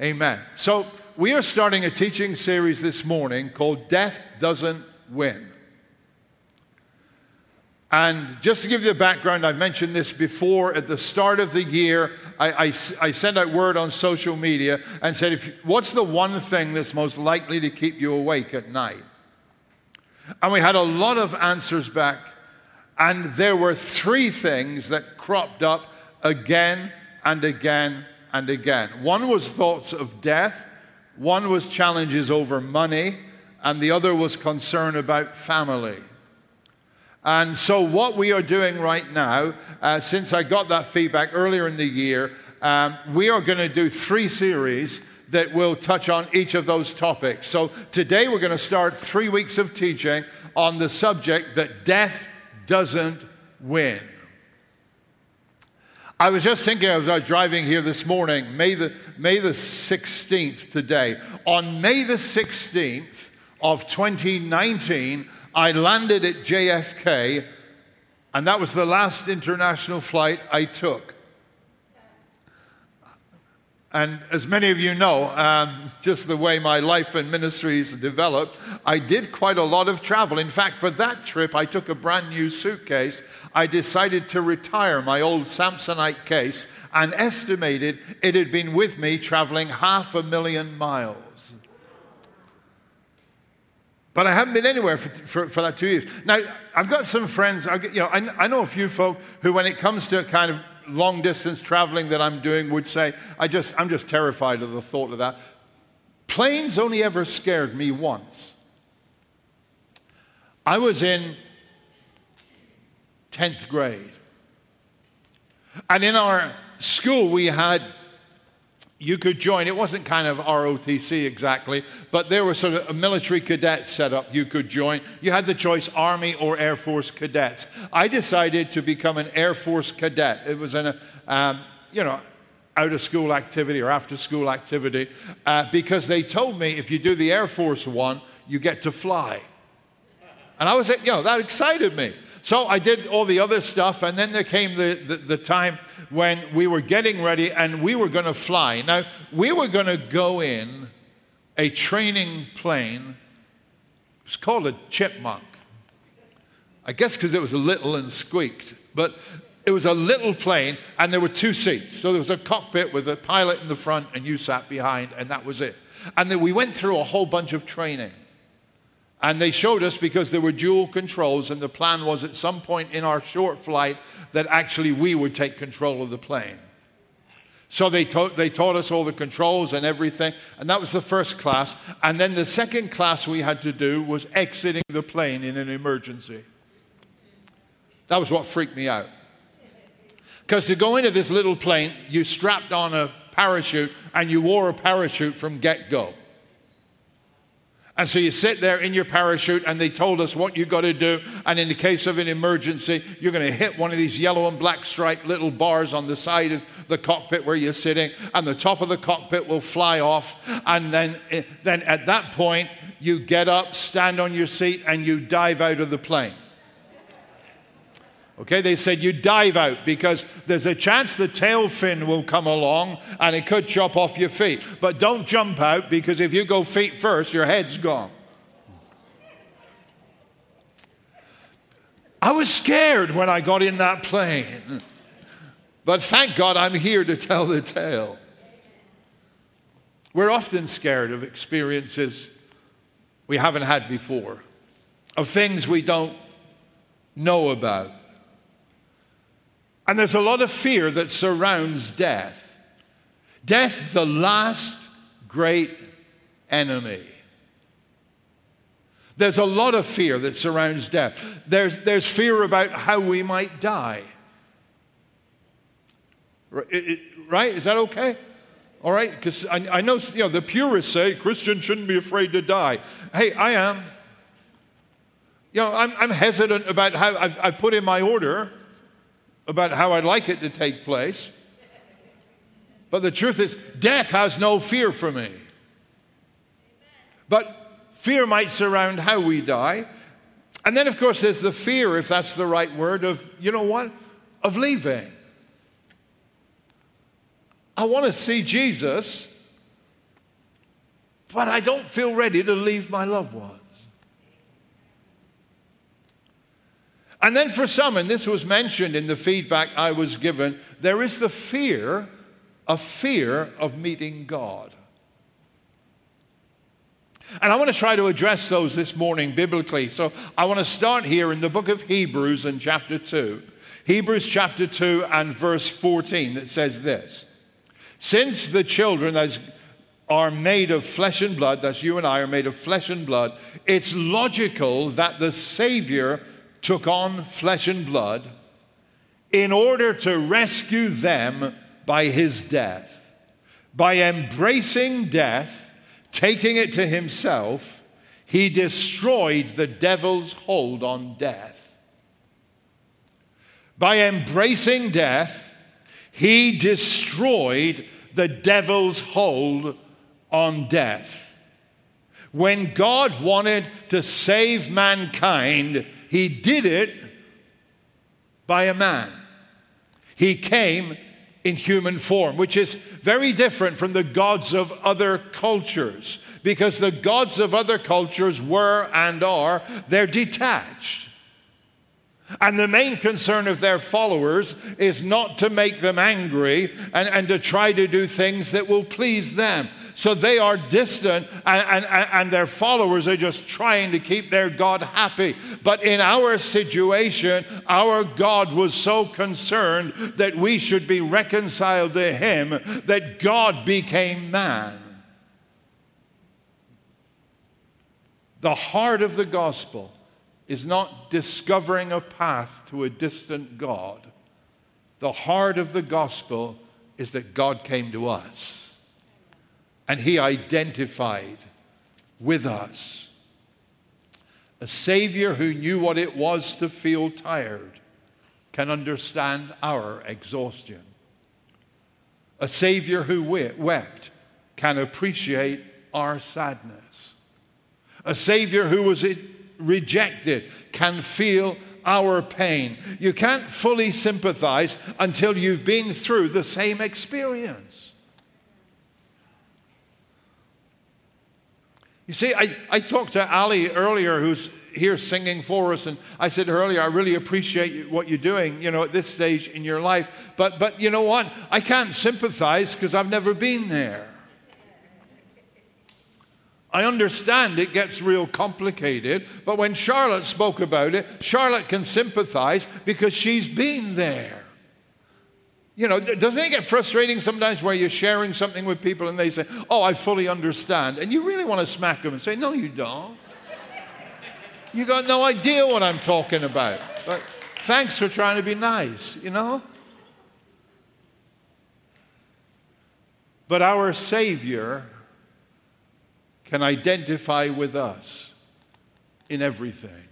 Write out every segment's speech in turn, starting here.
Amen. So, we are starting a teaching series this morning called Death Doesn't Win. And just to give you the background, I've mentioned this before. At the start of the year, I, I, I sent out word on social media and said, if, What's the one thing that's most likely to keep you awake at night? And we had a lot of answers back. And there were three things that cropped up again and again and again. One was thoughts of death, one was challenges over money, and the other was concern about family. And so, what we are doing right now, uh, since I got that feedback earlier in the year, um, we are going to do three series that will touch on each of those topics. So, today we're going to start three weeks of teaching on the subject that death doesn't win. I was just thinking as I was driving here this morning, May the, May the 16th today. On May the 16th of 2019, I landed at JFK, and that was the last international flight I took. And as many of you know, um, just the way my life and ministries developed, I did quite a lot of travel. In fact, for that trip, I took a brand new suitcase. I decided to retire my old Samsonite case and estimated it had been with me traveling half a million miles. But I haven't been anywhere for, for, for that two years. Now, I've got some friends, I, you know, I, I know a few folk who, when it comes to kind of long distance traveling that I'm doing would say, I just, I'm just terrified of the thought of that. Planes only ever scared me once. I was in 10th grade. And in our school, we had you could join. It wasn't kind of ROTC exactly, but there was sort of a military cadet set up you could join. You had the choice Army or Air Force cadets. I decided to become an Air Force cadet. It was an, um, you know, out of school activity or after school activity uh, because they told me if you do the Air Force one, you get to fly. And I was, like, you know, that excited me. So I did all the other stuff, and then there came the, the, the time when we were getting ready and we were going to fly. Now, we were going to go in a training plane. It was called a chipmunk. I guess because it was little and squeaked, but it was a little plane and there were two seats. So there was a cockpit with a pilot in the front and you sat behind, and that was it. And then we went through a whole bunch of training. And they showed us because there were dual controls, and the plan was at some point in our short flight that actually we would take control of the plane. So they taught, they taught us all the controls and everything, and that was the first class. And then the second class we had to do was exiting the plane in an emergency. That was what freaked me out. Because to go into this little plane, you strapped on a parachute and you wore a parachute from get go. And so you sit there in your parachute, and they told us what you've got to do. And in the case of an emergency, you're going to hit one of these yellow and black striped little bars on the side of the cockpit where you're sitting, and the top of the cockpit will fly off. And then, eh, then at that point, you get up, stand on your seat, and you dive out of the plane. Okay, they said you dive out because there's a chance the tail fin will come along and it could chop off your feet. But don't jump out because if you go feet first, your head's gone. I was scared when I got in that plane. But thank God I'm here to tell the tale. We're often scared of experiences we haven't had before, of things we don't know about. And there's a lot of fear that surrounds death. Death, the last great enemy. There's a lot of fear that surrounds death. There's, there's fear about how we might die. Right? Is that okay? All right? Because I, I, know, you know the purists say Christians shouldn't be afraid to die. Hey, I am. You know, I'm, I'm hesitant about how I've, I've put in my order about how I'd like it to take place. But the truth is, death has no fear for me. But fear might surround how we die. And then, of course, there's the fear, if that's the right word, of, you know what? Of leaving. I want to see Jesus, but I don't feel ready to leave my loved ones. And then for some, and this was mentioned in the feedback I was given, there is the fear, a fear of meeting God. And I want to try to address those this morning biblically. So I want to start here in the book of Hebrews in chapter 2. Hebrews chapter 2 and verse 14 that says this Since the children as are made of flesh and blood, that's you and I are made of flesh and blood, it's logical that the Savior took on flesh and blood in order to rescue them by his death. By embracing death, taking it to himself, he destroyed the devil's hold on death. By embracing death, he destroyed the devil's hold on death. When God wanted to save mankind, he did it by a man. He came in human form, which is very different from the gods of other cultures, because the gods of other cultures were and are, they're detached. And the main concern of their followers is not to make them angry and, and to try to do things that will please them. So they are distant, and, and, and their followers are just trying to keep their God happy. But in our situation, our God was so concerned that we should be reconciled to Him that God became man. The heart of the gospel is not discovering a path to a distant God. The heart of the gospel is that God came to us and he identified with us. A Savior who knew what it was to feel tired can understand our exhaustion. A Savior who wept can appreciate our sadness. A Savior who was rejected can feel our pain. You can't fully sympathize until you've been through the same experience. You see, I, I talked to Ali earlier, who's here singing for us, and I said earlier, I really appreciate what you're doing, you know, at this stage in your life. But, but you know what? I can't sympathize because I've never been there. I understand it gets real complicated, but when Charlotte spoke about it, Charlotte can sympathize because she's been there. You know, doesn't it get frustrating sometimes where you're sharing something with people and they say, Oh, I fully understand. And you really want to smack them and say, No, you don't. You got no idea what I'm talking about. But thanks for trying to be nice, you know? But our Savior can identify with us in everything.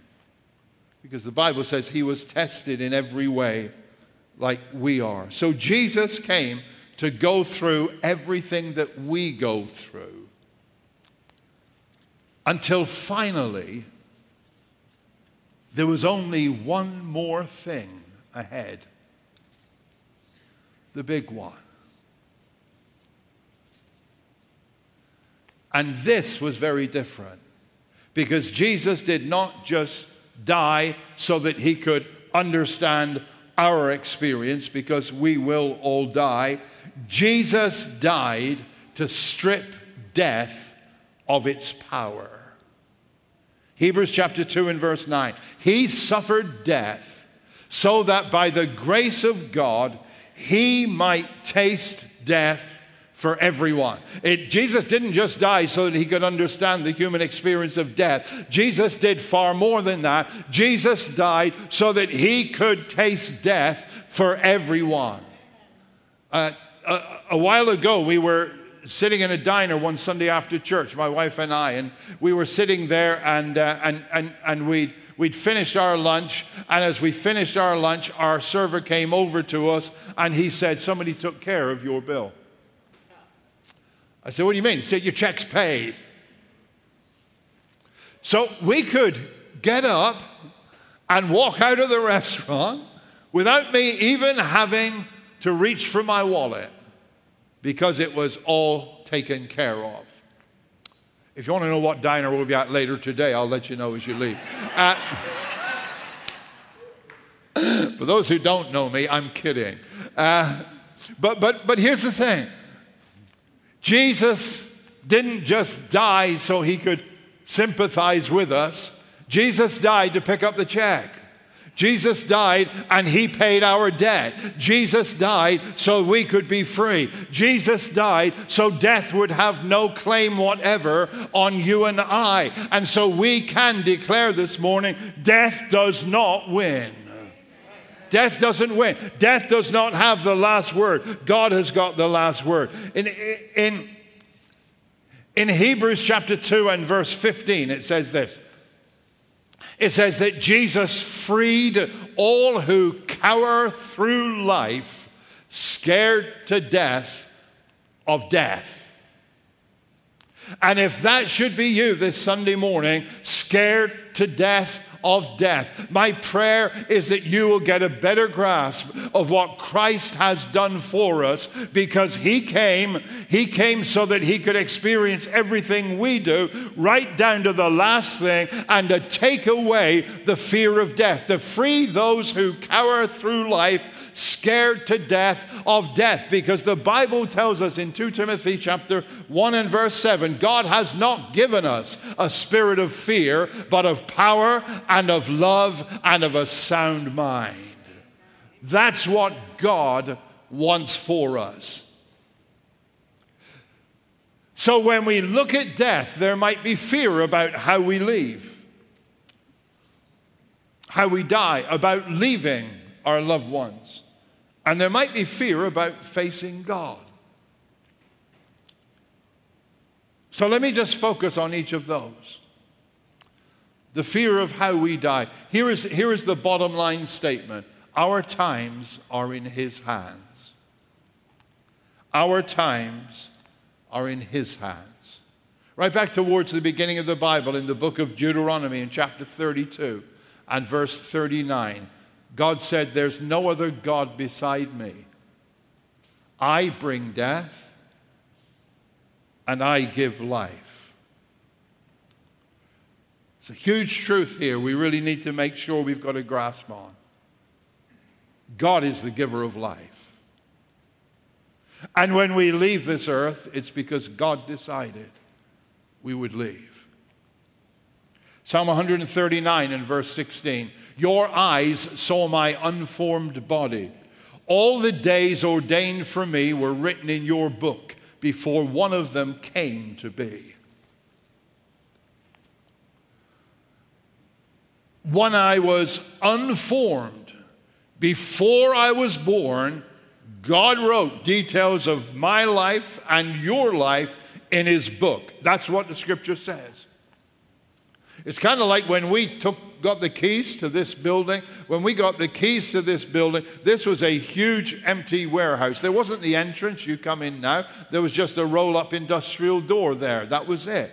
Because the Bible says he was tested in every way like we are. So Jesus came to go through everything that we go through until finally there was only one more thing ahead the big one. And this was very different because Jesus did not just die so that he could understand our experience, because we will all die. Jesus died to strip death of its power. Hebrews chapter 2 and verse 9. He suffered death so that by the grace of God he might taste death for everyone. It, Jesus didn't just die so that he could understand the human experience of death. Jesus did far more than that. Jesus died so that he could taste death for everyone. Uh, a, a while ago, we were sitting in a diner one Sunday after church, my wife and I, and we were sitting there and, uh, and, and, and we'd, we'd finished our lunch. And as we finished our lunch, our server came over to us and he said, Somebody took care of your bill. I said, What do you mean? He said, Your check's paid. So we could get up and walk out of the restaurant without me even having to reach for my wallet because it was all taken care of. If you want to know what diner we'll be at later today, I'll let you know as you leave. Uh, for those who don't know me, I'm kidding. Uh, but, but, but here's the thing Jesus didn't just die so he could sympathize with us, Jesus died to pick up the check. Jesus died and he paid our debt. Jesus died so we could be free. Jesus died so death would have no claim whatever on you and I. And so we can declare this morning death does not win. Death doesn't win. Death does not have the last word. God has got the last word. In, in, in Hebrews chapter 2 and verse 15, it says this it says that Jesus freed all who cower through life scared to death of death. And if that should be you this Sunday morning, scared to death of death. My prayer is that you will get a better grasp of what Christ has done for us because he came, he came so that he could experience everything we do, right down to the last thing, and to take away the fear of death, to free those who cower through life scared to death of death because the Bible tells us in 2 Timothy chapter 1 and verse 7 God has not given us a spirit of fear but of power and of love and of a sound mind. That's what God wants for us. So when we look at death, there might be fear about how we leave, how we die, about leaving our loved ones. And there might be fear about facing God. So let me just focus on each of those. The fear of how we die. Here is, here is the bottom line statement Our times are in His hands. Our times are in His hands. Right back towards the beginning of the Bible in the book of Deuteronomy in chapter 32 and verse 39. God said, There's no other God beside me. I bring death and I give life. It's a huge truth here we really need to make sure we've got a grasp on. God is the giver of life. And when we leave this earth, it's because God decided we would leave. Psalm 139 and verse 16 your eyes saw my unformed body. All the days ordained for me were written in your book before one of them came to be. When I was unformed, before I was born, God wrote details of my life and your life in His book. That's what the scripture says. It's kind of like when we took got the keys to this building, when we got the keys to this building, this was a huge empty warehouse. There wasn't the entrance, you come in now. There was just a roll up industrial door there. That was it.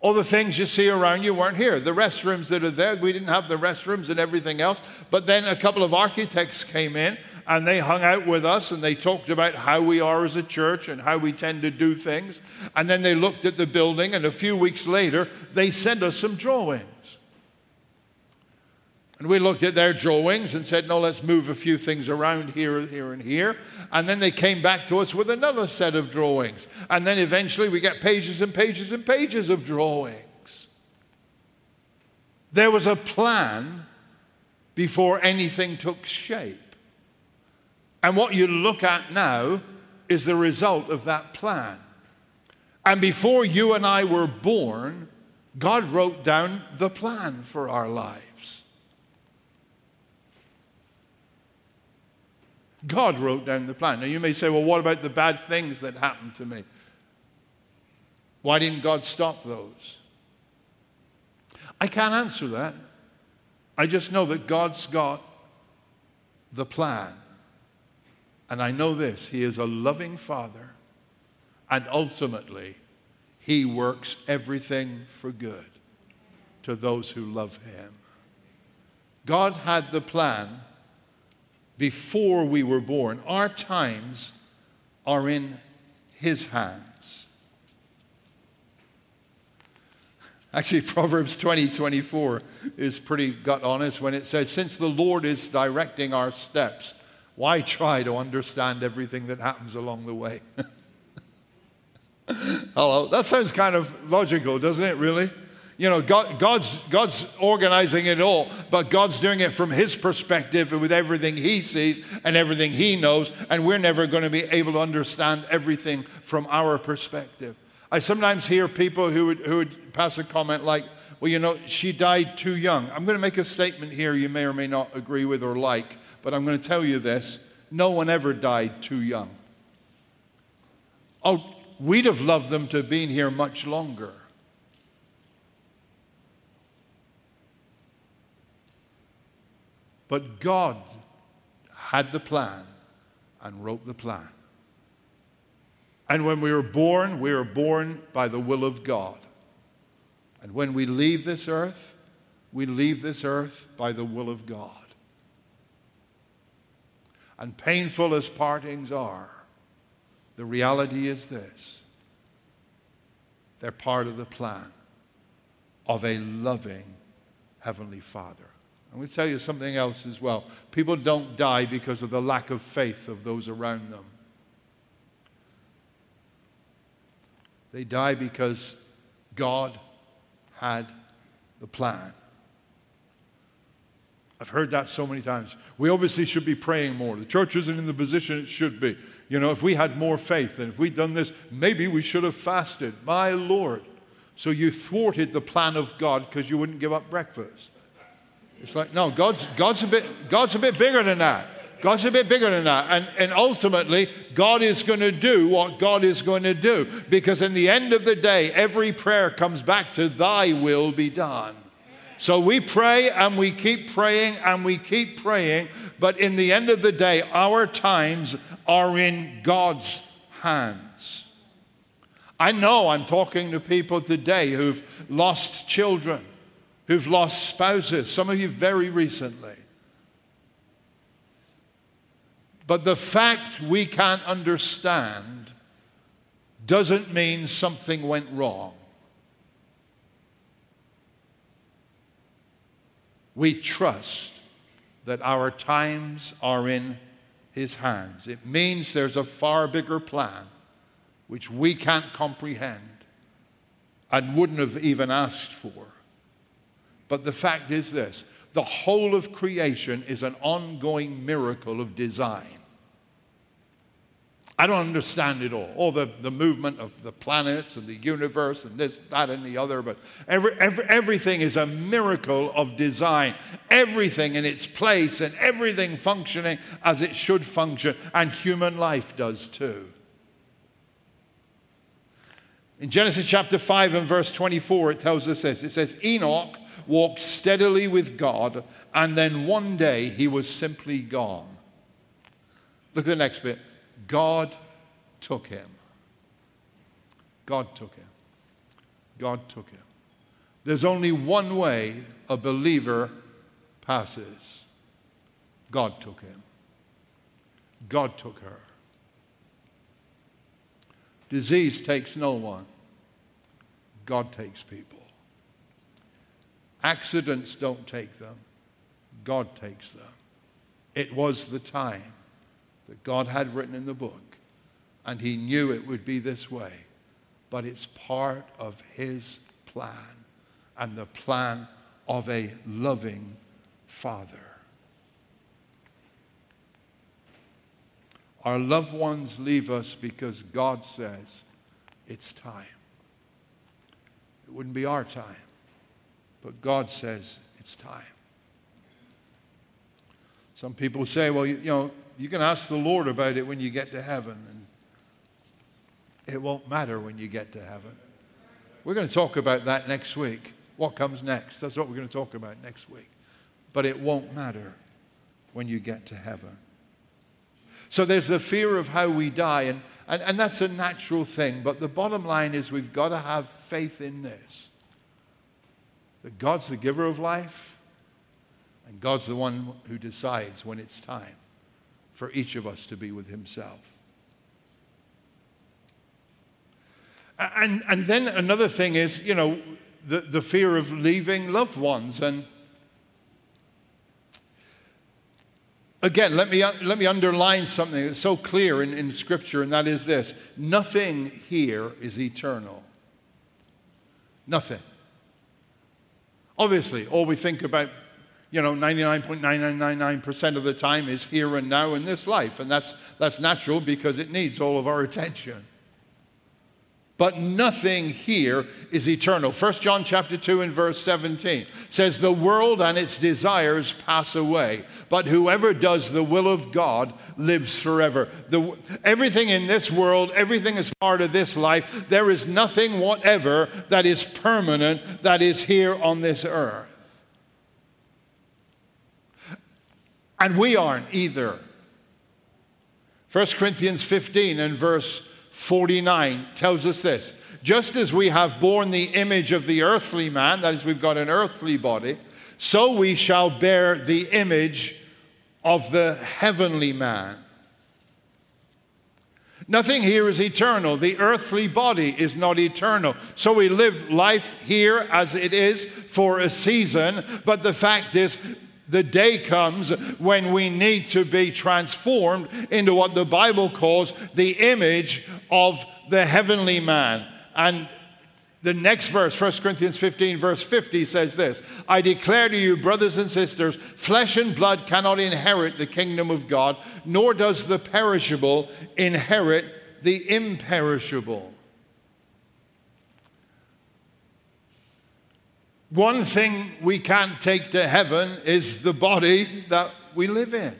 All the things you see around you weren't here. The restrooms that are there, we didn't have the restrooms and everything else. But then a couple of architects came in and they hung out with us and they talked about how we are as a church and how we tend to do things. And then they looked at the building, and a few weeks later, they sent us some drawings. And we looked at their drawings and said, no, let's move a few things around here, and here, and here. And then they came back to us with another set of drawings. And then eventually we get pages and pages and pages of drawings. There was a plan before anything took shape. And what you look at now is the result of that plan. And before you and I were born, God wrote down the plan for our lives. God wrote down the plan. Now, you may say, well, what about the bad things that happened to me? Why didn't God stop those? I can't answer that. I just know that God's got the plan. And I know this He is a loving Father, and ultimately, He works everything for good to those who love Him. God had the plan before we were born. Our times are in His hands. Actually, Proverbs 20 24 is pretty gut honest when it says, Since the Lord is directing our steps, why try to understand everything that happens along the way? Hello. That sounds kind of logical, doesn't it, really? You know, God, God's, God's organizing it all, but God's doing it from His perspective with everything He sees and everything He knows, and we're never going to be able to understand everything from our perspective. I sometimes hear people who would, who would pass a comment like, well, you know, she died too young. I'm going to make a statement here you may or may not agree with or like, but I'm going to tell you this no one ever died too young. Oh, we'd have loved them to have been here much longer. But God had the plan and wrote the plan. And when we were born, we were born by the will of God. And when we leave this earth, we leave this earth by the will of God. And painful as partings are, the reality is this they're part of the plan of a loving Heavenly Father. I'm going to tell you something else as well. People don't die because of the lack of faith of those around them. They die because God had the plan. I've heard that so many times. We obviously should be praying more. The church isn't in the position it should be. You know, if we had more faith and if we'd done this, maybe we should have fasted. My Lord. So you thwarted the plan of God because you wouldn't give up breakfast. It's like, no, God's, God's, a, bit, God's a bit bigger than that. God's a bit bigger than that. And, and ultimately, God is going to do what God is going to do. Because in the end of the day, every prayer comes back to Thy will be done. So we pray and we keep praying and we keep praying. But in the end of the day, our times are in God's hands. I know I'm talking to people today who've lost children who've lost spouses, some of you very recently. But the fact we can't understand doesn't mean something went wrong. We trust that our times are in His hands. It means there's a far bigger plan which we can't comprehend and wouldn't have even asked for. But the fact is this the whole of creation is an ongoing miracle of design. I don't understand it all, all the, the movement of the planets and the universe and this, that, and the other, but every, every, everything is a miracle of design. Everything in its place and everything functioning as it should function, and human life does too. In Genesis chapter 5 and verse 24, it tells us this it says, Enoch walked steadily with God, and then one day he was simply gone. Look at the next bit. God took him. God took him. God took him. There's only one way a believer passes. God took him. God took her. Disease takes no one. God takes people. Accidents don't take them, God takes them. It was the time that God had written in the book, and He knew it would be this way. But it's part of His plan and the plan of a loving Father. Our loved ones leave us because God says it's time. It wouldn't be our time. But God says it's time. Some people say, well, you, you, know, you can ask the Lord about it when you get to heaven, and it won't matter when you get to heaven. We're going to talk about that next week. What comes next? That's what we're going to talk about next week. But it won't matter when you get to heaven. So there's the fear of how we die, and, and, and that's a natural thing. But the bottom line is we've got to have faith in this that God's the giver of life, and God's the one who decides when it's time for each of us to be with Himself. And, and then another thing is, you know, the, the fear of leaving loved ones. And again, let me, uh, let me underline something that's so clear in, in Scripture, and that is this nothing here is eternal. Nothing. Obviously, all we think about, you know, 99.9999% of the time is here and now in this life. And that's, that's natural because it needs all of our attention. But nothing here is eternal. 1 John chapter 2 and verse 17 says, The world and its desires pass away, but whoever does the will of God lives forever. The, everything in this world, everything is part of this life, there is nothing whatever that is permanent that is here on this earth. And we aren't either. 1 Corinthians 15 and verse 49 tells us this just as we have borne the image of the earthly man, that is, we've got an earthly body, so we shall bear the image of the heavenly man. Nothing here is eternal. The earthly body is not eternal. So we live life here as it is for a season, but the fact is, the day comes when we need to be transformed into what the Bible calls the image of the heavenly man. And the next verse, 1 Corinthians 15, verse 50, says this I declare to you, brothers and sisters, flesh and blood cannot inherit the kingdom of God, nor does the perishable inherit the imperishable. One thing we can't take to heaven is the body that we live in.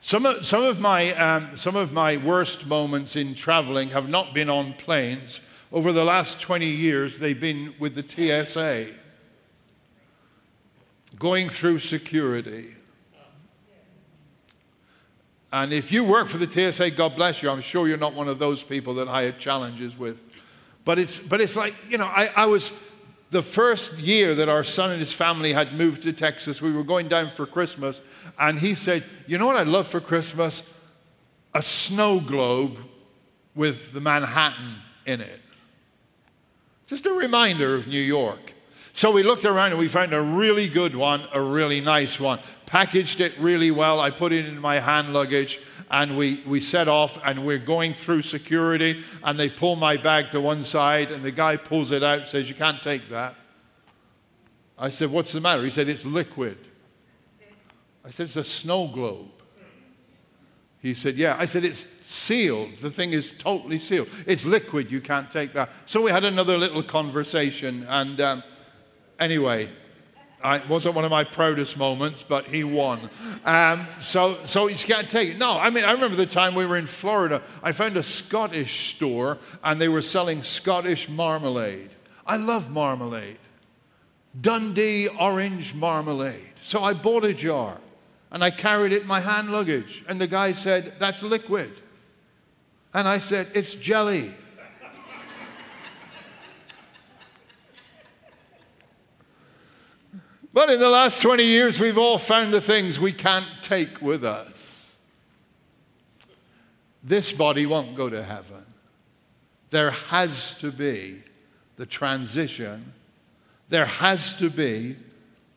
Some of, some, of my, um, some of my worst moments in traveling have not been on planes. Over the last 20 years, they've been with the TSA, going through security. And if you work for the TSA, God bless you. I'm sure you're not one of those people that I had challenges with. But it's, but it's like, you know, I, I was, the first year that our son and his family had moved to Texas, we were going down for Christmas, and he said, You know what I'd love for Christmas? A snow globe with the Manhattan in it. Just a reminder of New York. So we looked around and we found a really good one, a really nice one. Packaged it really well. I put it in my hand luggage and we, we set off and we're going through security and they pull my bag to one side and the guy pulls it out says, You can't take that. I said, What's the matter? He said, It's liquid. I said, It's a snow globe. He said, Yeah. I said, It's sealed. The thing is totally sealed. It's liquid. You can't take that. So we had another little conversation. And um, anyway, it wasn't one of my proudest moments, but he won. Um, so, so you can't take it. No, I mean, I remember the time we were in Florida. I found a Scottish store, and they were selling Scottish marmalade. I love marmalade. Dundee orange marmalade. So I bought a jar and I carried it in my hand luggage. And the guy said, That's liquid. And I said, It's jelly. But in the last 20 years, we've all found the things we can't take with us. This body won't go to heaven. There has to be the transition, there has to be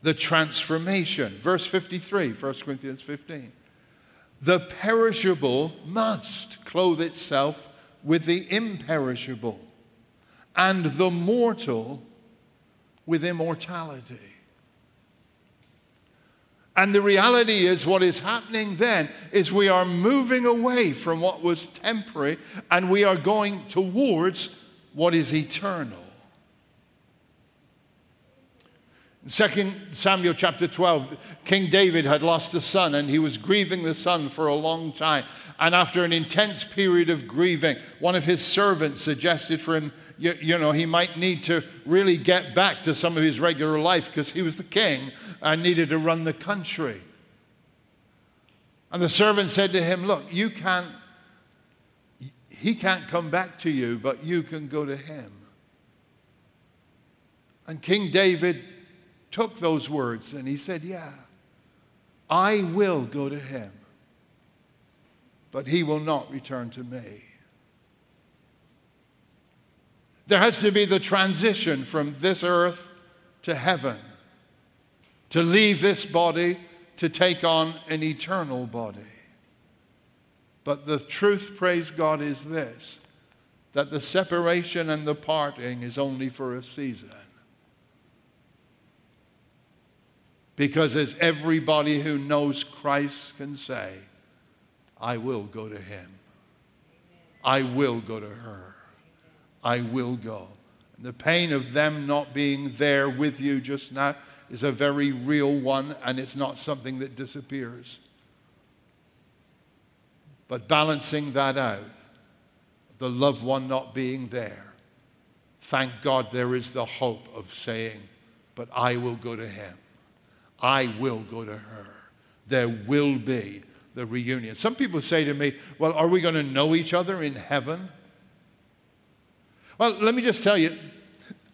the transformation. Verse 53, 1 Corinthians 15. The perishable must clothe itself with the imperishable, and the mortal with immortality. And the reality is, what is happening then is we are moving away from what was temporary and we are going towards what is eternal. 2 Samuel chapter 12, King David had lost a son and he was grieving the son for a long time. And after an intense period of grieving, one of his servants suggested for him, you, you know, he might need to really get back to some of his regular life because he was the king and needed to run the country. And the servant said to him, Look, you can't, he can't come back to you, but you can go to him. And King David took those words and he said, Yeah, I will go to him, but he will not return to me. There has to be the transition from this earth to heaven, to leave this body to take on an eternal body. But the truth, praise God, is this that the separation and the parting is only for a season. Because as everybody who knows Christ can say, I will go to him. I will go to her. I will go. And the pain of them not being there with you just now is a very real one, and it's not something that disappears. But balancing that out, the loved one not being there, thank God there is the hope of saying, But I will go to him. I will go to her. There will be the reunion. Some people say to me, Well, are we going to know each other in heaven? Well, let me just tell you,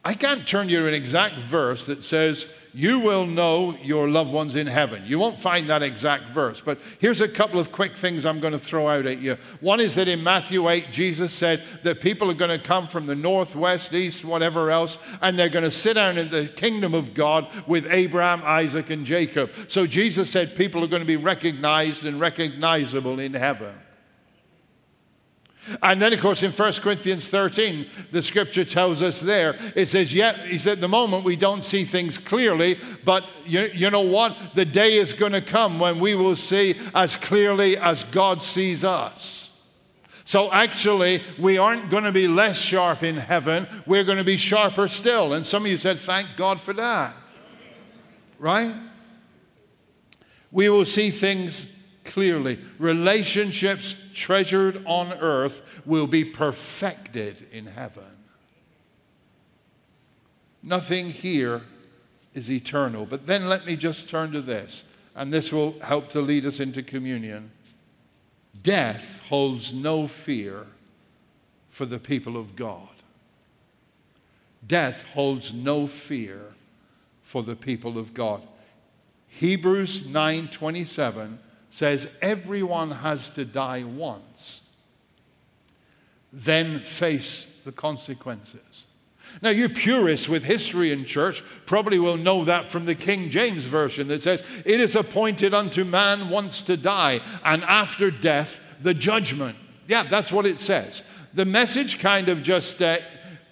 I can't turn you to an exact verse that says, You will know your loved ones in heaven. You won't find that exact verse. But here's a couple of quick things I'm going to throw out at you. One is that in Matthew 8, Jesus said that people are going to come from the north, west, east, whatever else, and they're going to sit down in the kingdom of God with Abraham, Isaac, and Jacob. So Jesus said people are going to be recognized and recognizable in heaven. And then, of course, in 1 Corinthians 13, the scripture tells us there, it says, Yet, he said, at the moment we don't see things clearly, but you, you know what? The day is going to come when we will see as clearly as God sees us. So, actually, we aren't going to be less sharp in heaven, we're going to be sharper still. And some of you said, Thank God for that. Right? We will see things clearly. Relationships treasured on earth will be perfected in heaven. Nothing here is eternal. But then let me just turn to this, and this will help to lead us into communion. Death holds no fear for the people of God. Death holds no fear for the people of God. Hebrews 9:27 says everyone has to die once, then face the consequences. Now, you purists with history in church probably will know that from the King James Version that says, It is appointed unto man once to die, and after death, the judgment. Yeah, that's what it says. The message kind of just uh,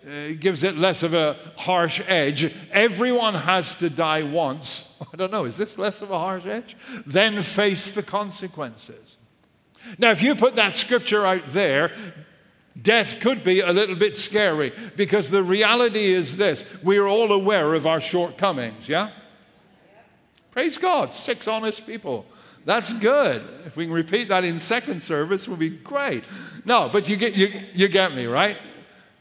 gives it less of a harsh edge. Everyone has to die once. I don't know, is this less of a harsh edge? Then face the consequences. Now, if you put that scripture out there, death could be a little bit scary because the reality is this we're all aware of our shortcomings, yeah? Praise God, six honest people. That's good. If we can repeat that in second service, would be great. No, but you get, you, you get me, right?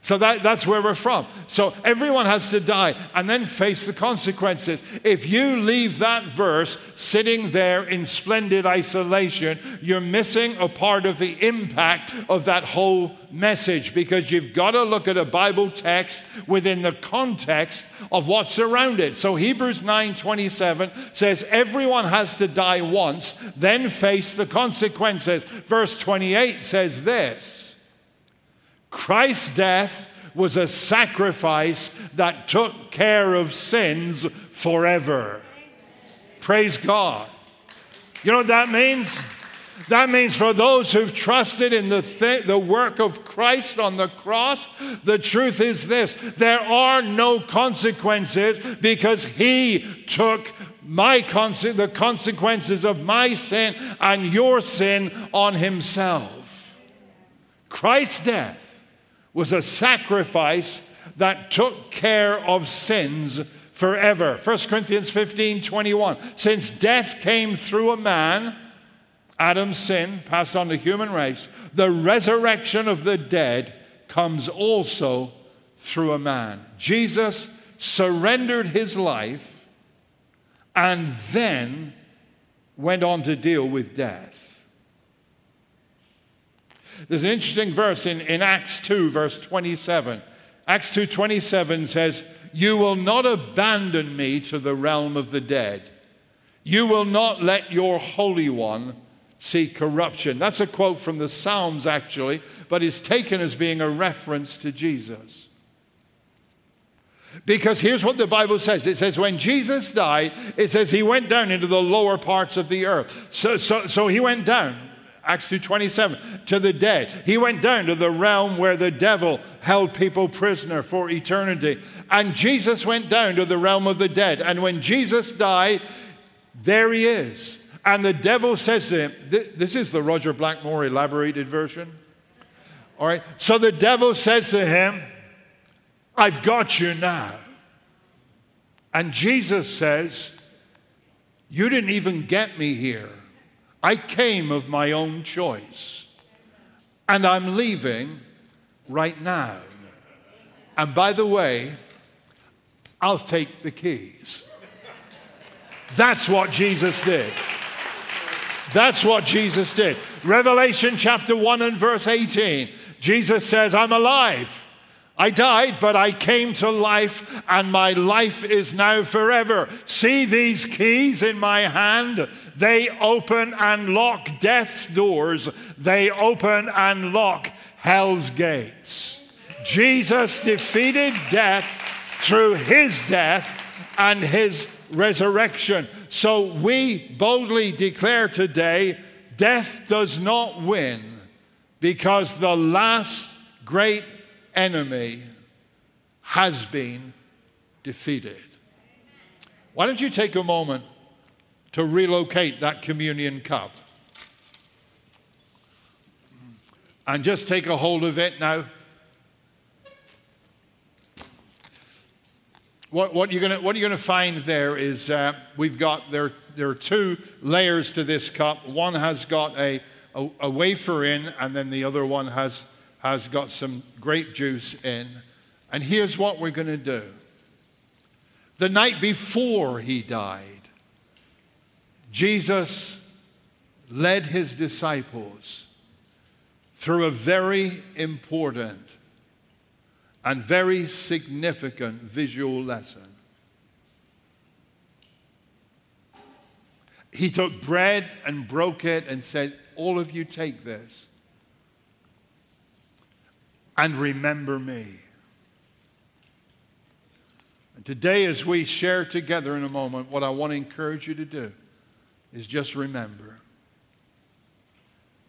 So that, that's where we're from. So everyone has to die and then face the consequences. If you leave that verse sitting there in splendid isolation, you're missing a part of the impact of that whole message because you've got to look at a Bible text within the context of what's around it. So Hebrews 9:27 says everyone has to die once, then face the consequences. Verse 28 says this. Christ's death was a sacrifice that took care of sins forever. Praise God. You know what that means? That means for those who've trusted in the, th- the work of Christ on the cross, the truth is this there are no consequences because He took my the consequences of my sin and your sin on Himself. Christ's death was a sacrifice that took care of sins forever. 1 Corinthians 15 21. Since death came through a man, Adam's sin passed on the human race, the resurrection of the dead comes also through a man. Jesus surrendered his life and then went on to deal with death. There's an interesting verse in, in Acts 2, verse 27. Acts 2:27 says, "You will not abandon me to the realm of the dead. You will not let your holy one see corruption." That's a quote from the Psalms actually, but it's taken as being a reference to Jesus. Because here's what the Bible says it says, when Jesus died, it says he went down into the lower parts of the earth. So, so, so he went down. Acts 2:27 to the dead. He went down to the realm where the devil held people prisoner for eternity. And Jesus went down to the realm of the dead. And when Jesus died, there he is. And the devil says to him, this is the Roger Blackmore elaborated version. All right. So the devil says to him, I've got you now. And Jesus says, You didn't even get me here. I came of my own choice. And I'm leaving right now. And by the way, I'll take the keys. That's what Jesus did. That's what Jesus did. Revelation chapter 1 and verse 18. Jesus says, I'm alive. I died, but I came to life, and my life is now forever. See these keys in my hand? They open and lock death's doors, they open and lock hell's gates. Jesus defeated death through his death and his resurrection. So we boldly declare today death does not win because the last great enemy has been defeated. Why don't you take a moment to relocate that communion cup? And just take a hold of it now. What, what, you're going to find there is uh, we've got, there, there are two layers to this cup. One has got a, a, a wafer in, and then the other one has has got some grape juice in. And here's what we're going to do. The night before he died, Jesus led his disciples through a very important and very significant visual lesson. He took bread and broke it and said, All of you take this and remember me. And today, as we share together in a moment, what I want to encourage you to do is just remember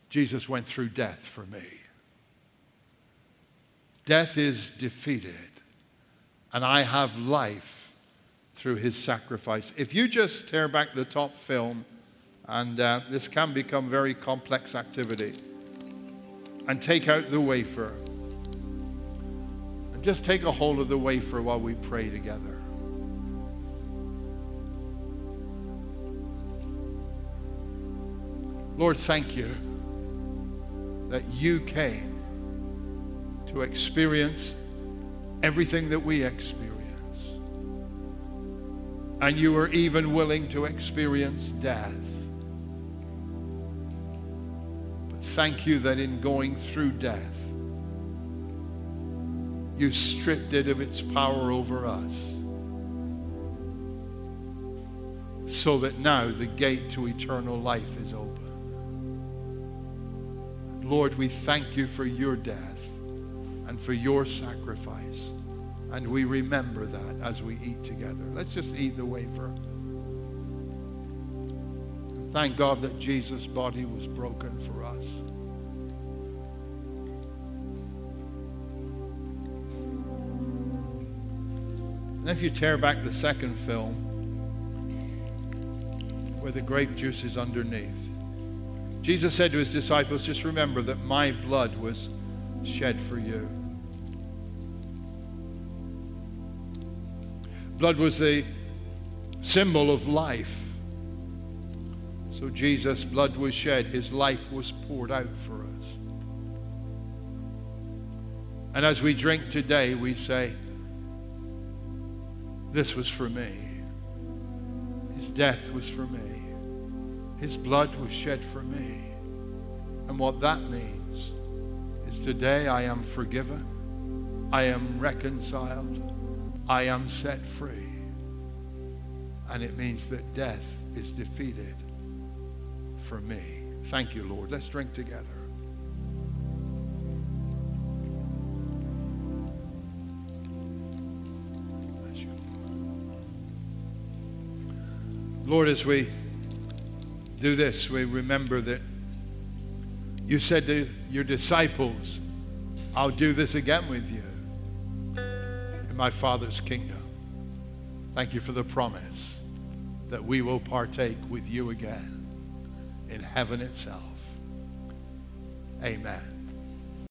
Jesus went through death for me. Death is defeated, and I have life through his sacrifice. If you just tear back the top film, and uh, this can become very complex activity, and take out the wafer and just take a hold of the wafer while we pray together. Lord, thank you that you came to experience everything that we experience. And you were even willing to experience death. But thank you that in going through death, you stripped it of its power over us. So that now the gate to eternal life is open. Lord, we thank you for your death and for your sacrifice. And we remember that as we eat together. Let's just eat the wafer. Thank God that Jesus' body was broken for us. And if you tear back the second film, where the grape juice is underneath, Jesus said to his disciples, Just remember that my blood was shed for you. Blood was the symbol of life. So Jesus' blood was shed, his life was poured out for us. And as we drink today, we say, this was for me. His death was for me. His blood was shed for me. And what that means is today I am forgiven. I am reconciled. I am set free. And it means that death is defeated for me. Thank you, Lord. Let's drink together. Lord, as we do this, we remember that you said to your disciples, I'll do this again with you in my Father's kingdom. Thank you for the promise that we will partake with you again in heaven itself. Amen.